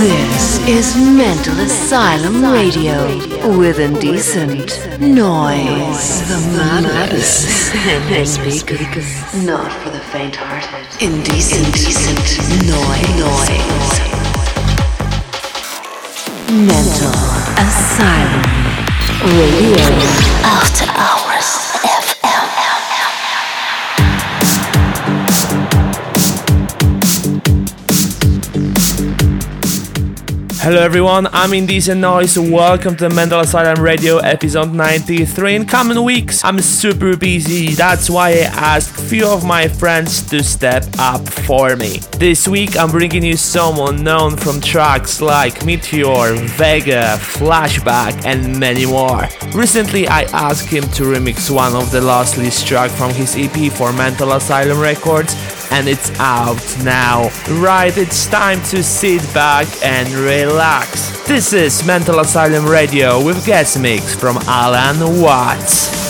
This is Mental Asylum Radio with indecent noise. The madness in the speakers. Not for the faint-hearted. Indecent, indecent noise. noise. Mental Asylum Radio. After Hours. Hello everyone, I'm Indecent Noise. Welcome to the Mental Asylum Radio episode 93. In coming weeks, I'm super busy. That's why I asked few of my friends to step up for me. This week, I'm bringing you someone known from tracks like Meteor, Vega, Flashback, and many more. Recently, I asked him to remix one of the Lost List track from his EP for Mental Asylum Records and it's out now. Right, it's time to sit back and relax. This is Mental Asylum Radio with guest mix from Allen Watts.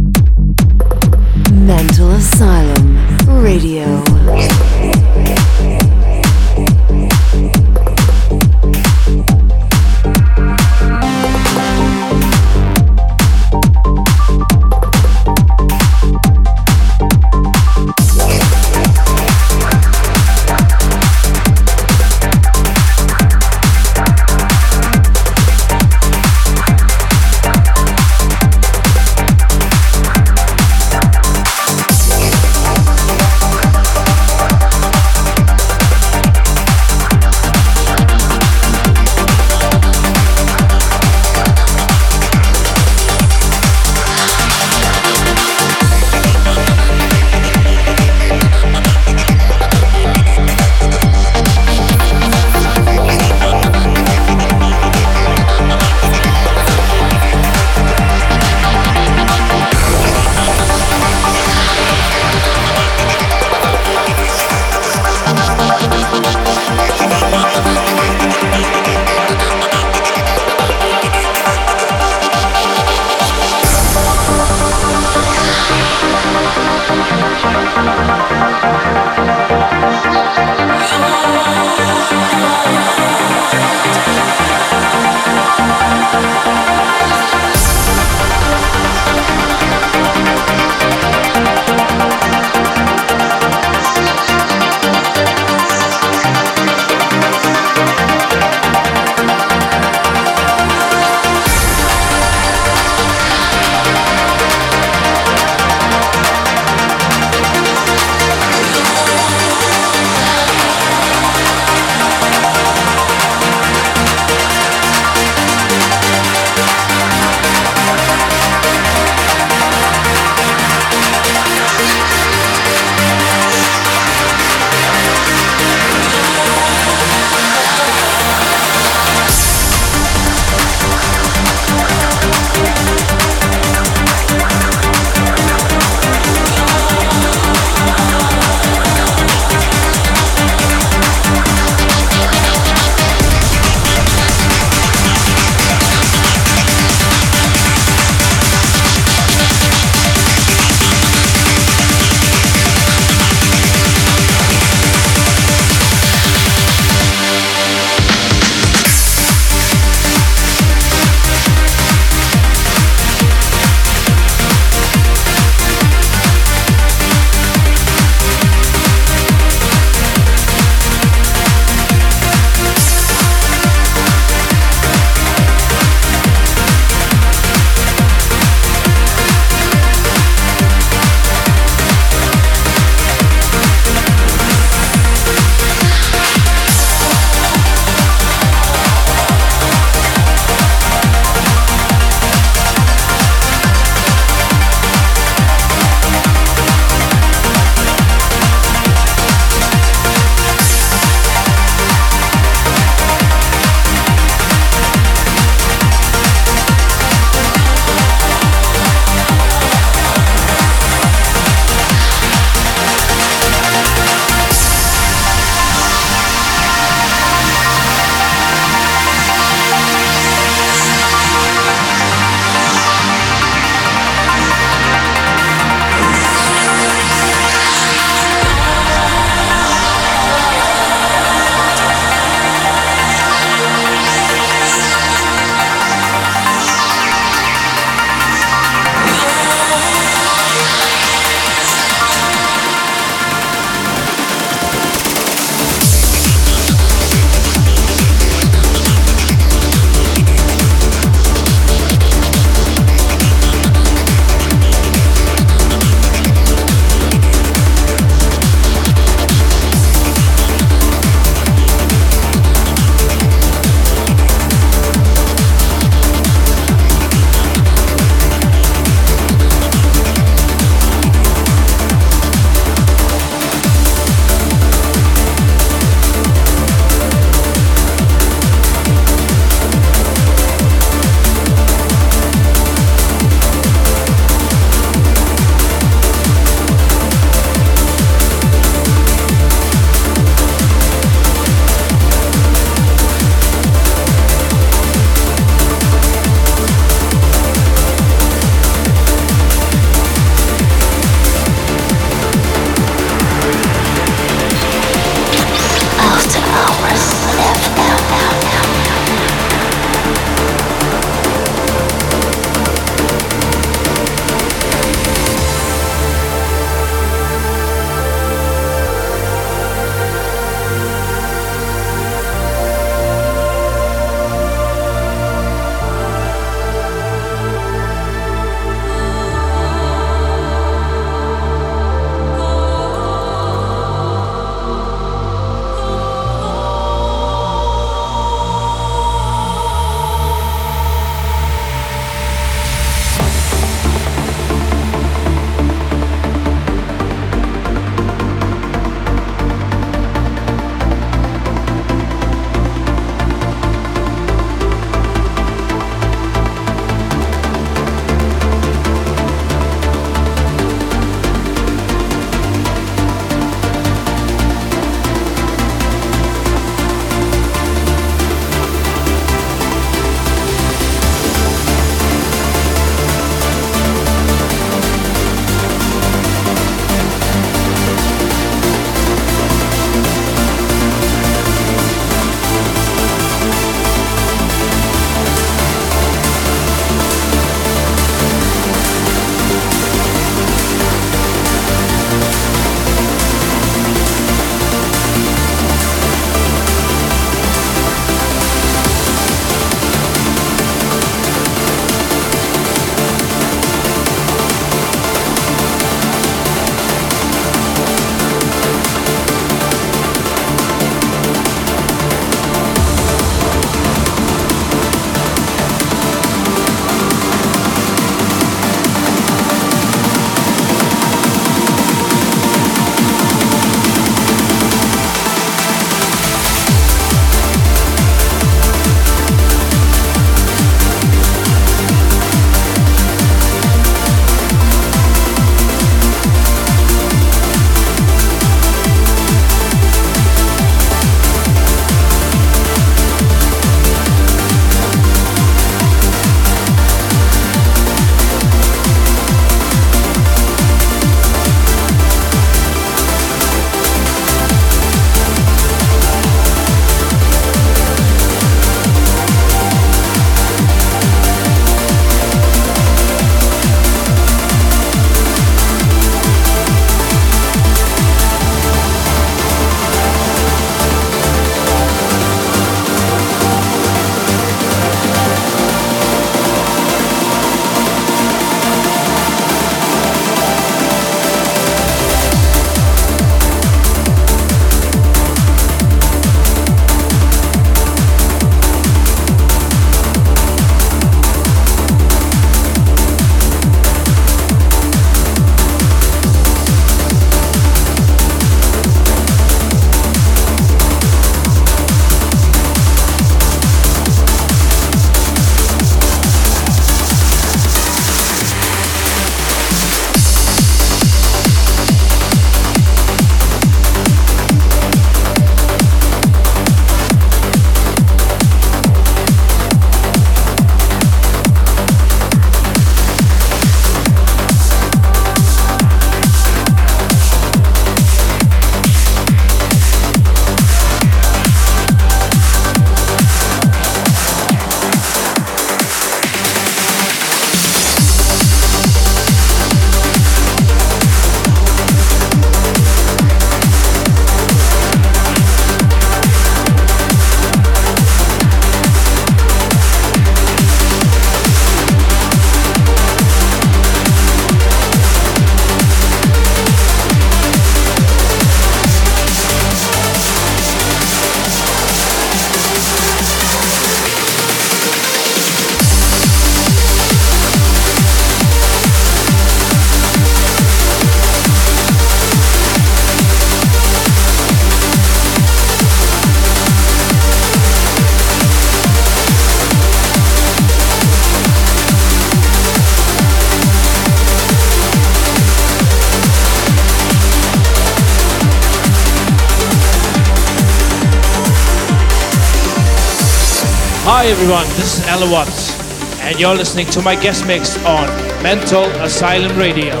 Hi everyone, this is Allen Watts, and you're listening to my guest mix on Mental Asylum Radio.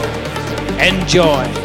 Enjoy.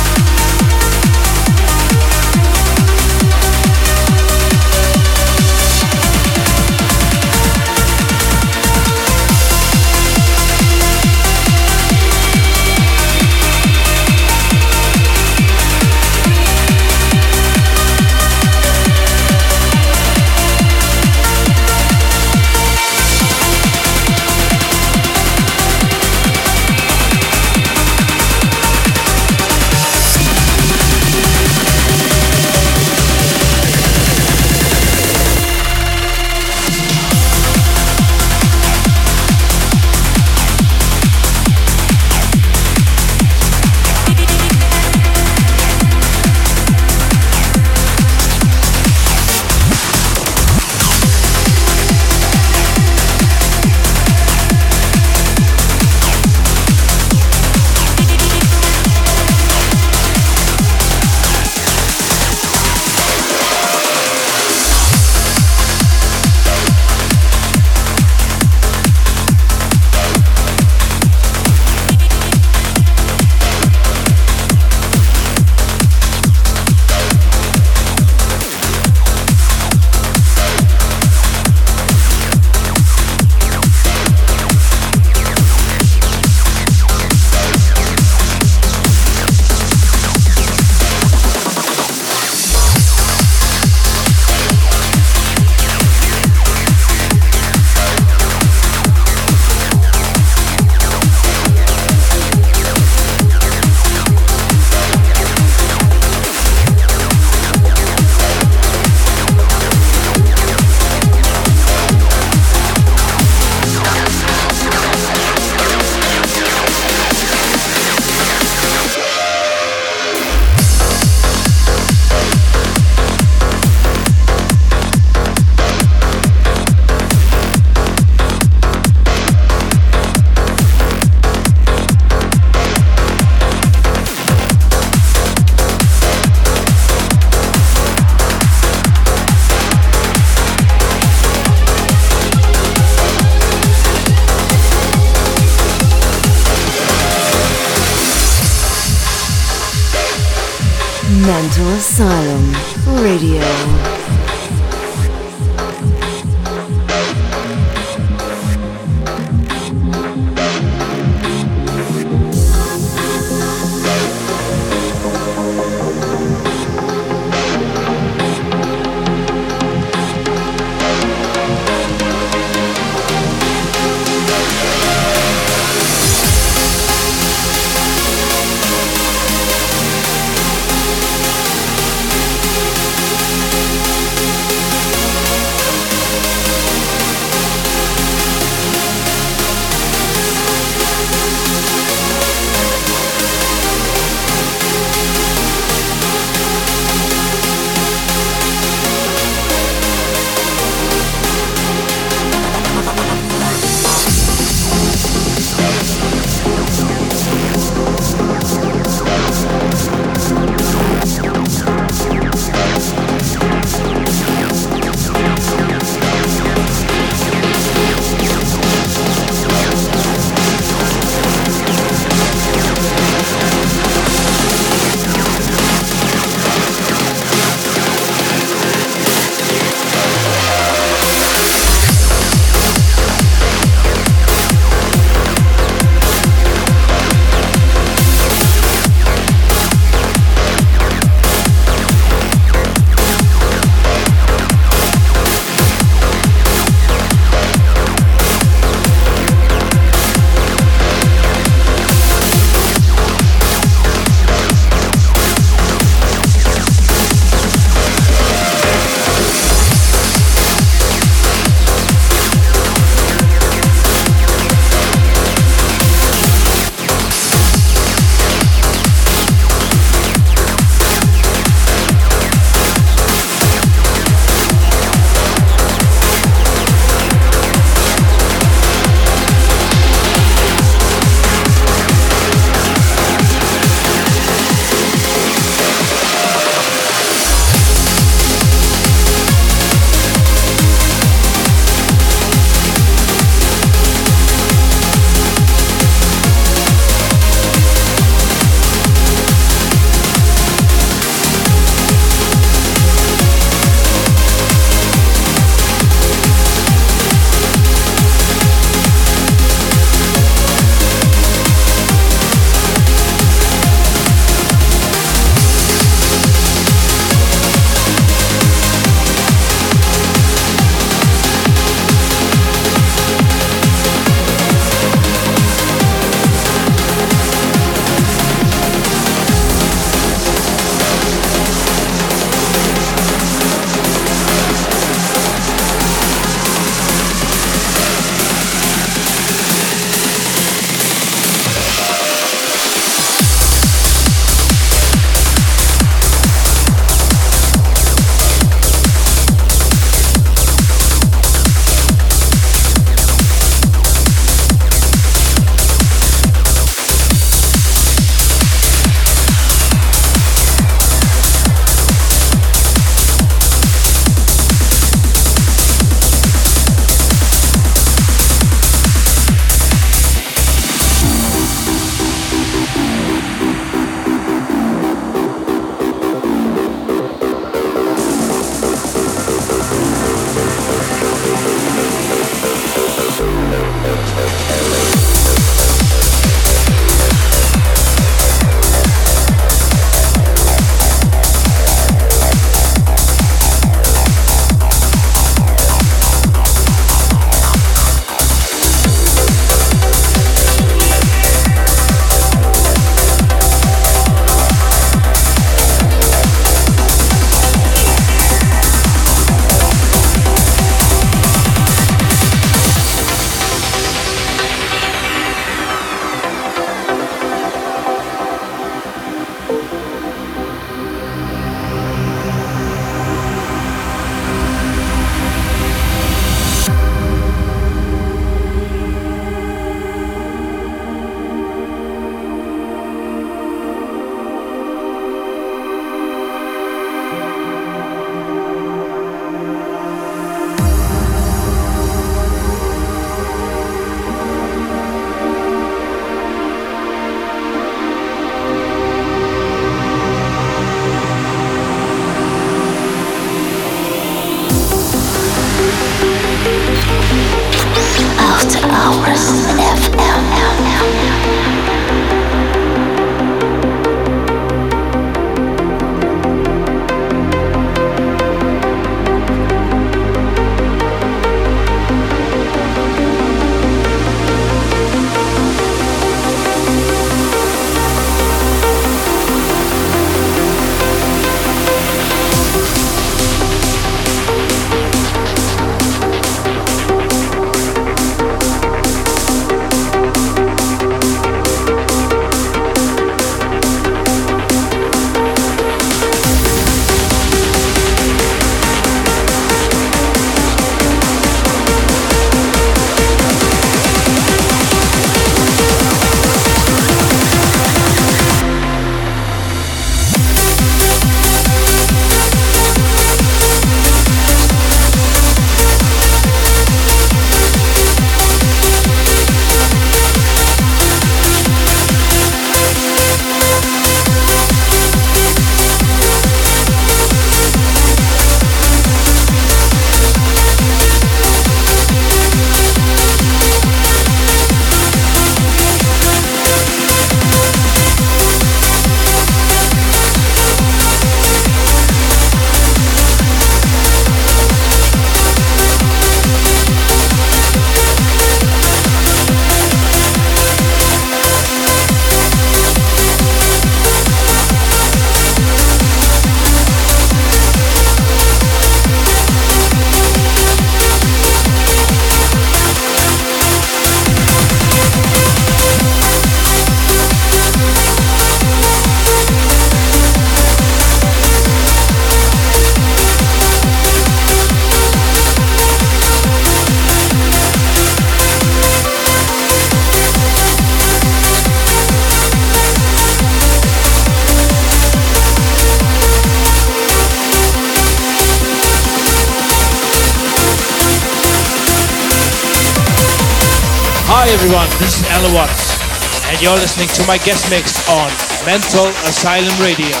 Everyone, this is Allen Watts, and you're listening to my guest mix on Mental Asylum Radio.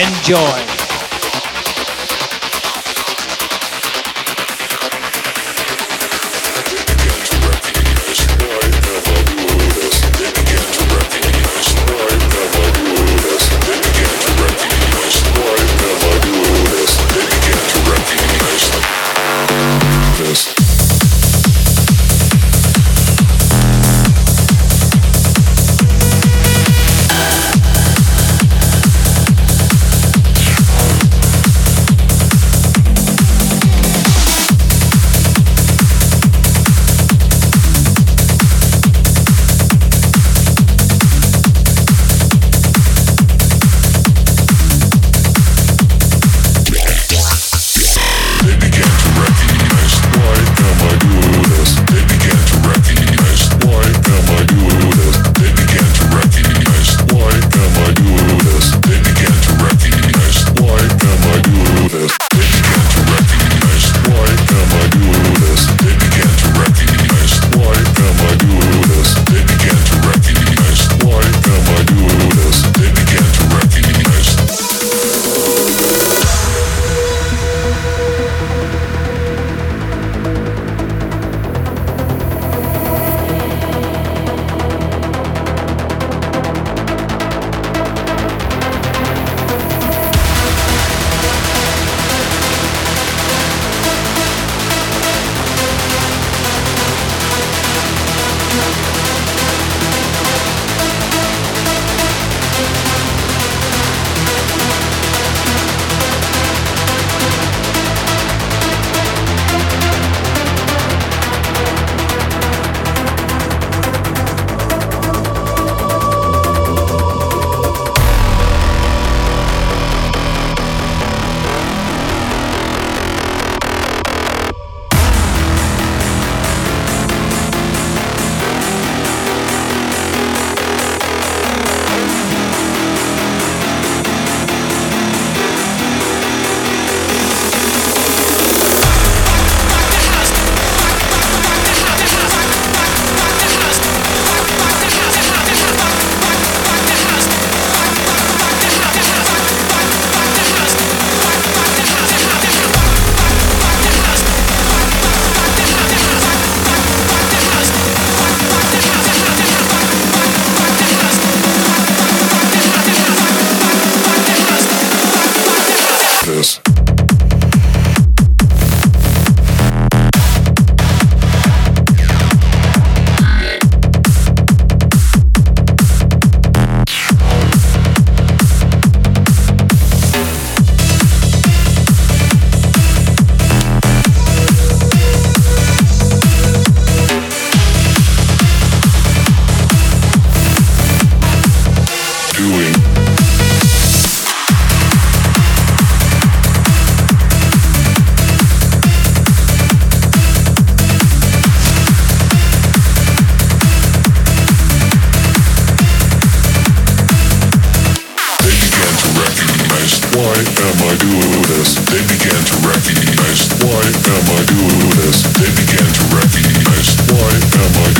Enjoy. doing this? They began to recognize. Why am I doing this? They began to recognize. Why am I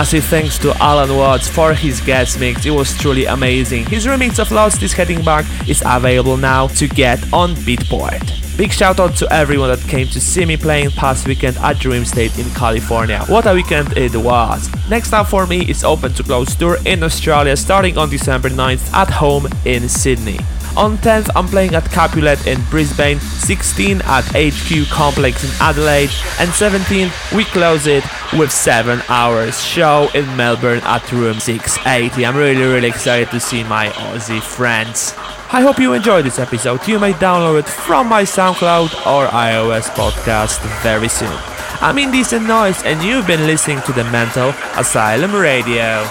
Massive thanks to Allen Watts for his guest mix, it was truly amazing. His remix of Lost is Heading Back is available now to get on Beatport. Big shout out to everyone that came to see me playing past weekend at Dreamstate in California. What a weekend it was! Next up for me is Open to Close Tour in Australia starting on December 9th at home in Sydney. On 10th, I'm playing at Capulet in Brisbane, 16 at HQ Complex in Adelaide, and 17th, we close it with 7 hours show in Melbourne at Room 680. I'm really, really excited to see my Aussie friends. I hope you enjoyed this episode. You may download it from my SoundCloud or iOS podcast very soon. I'm Indecent Noise, and you've been listening to the Mental Asylum Radio.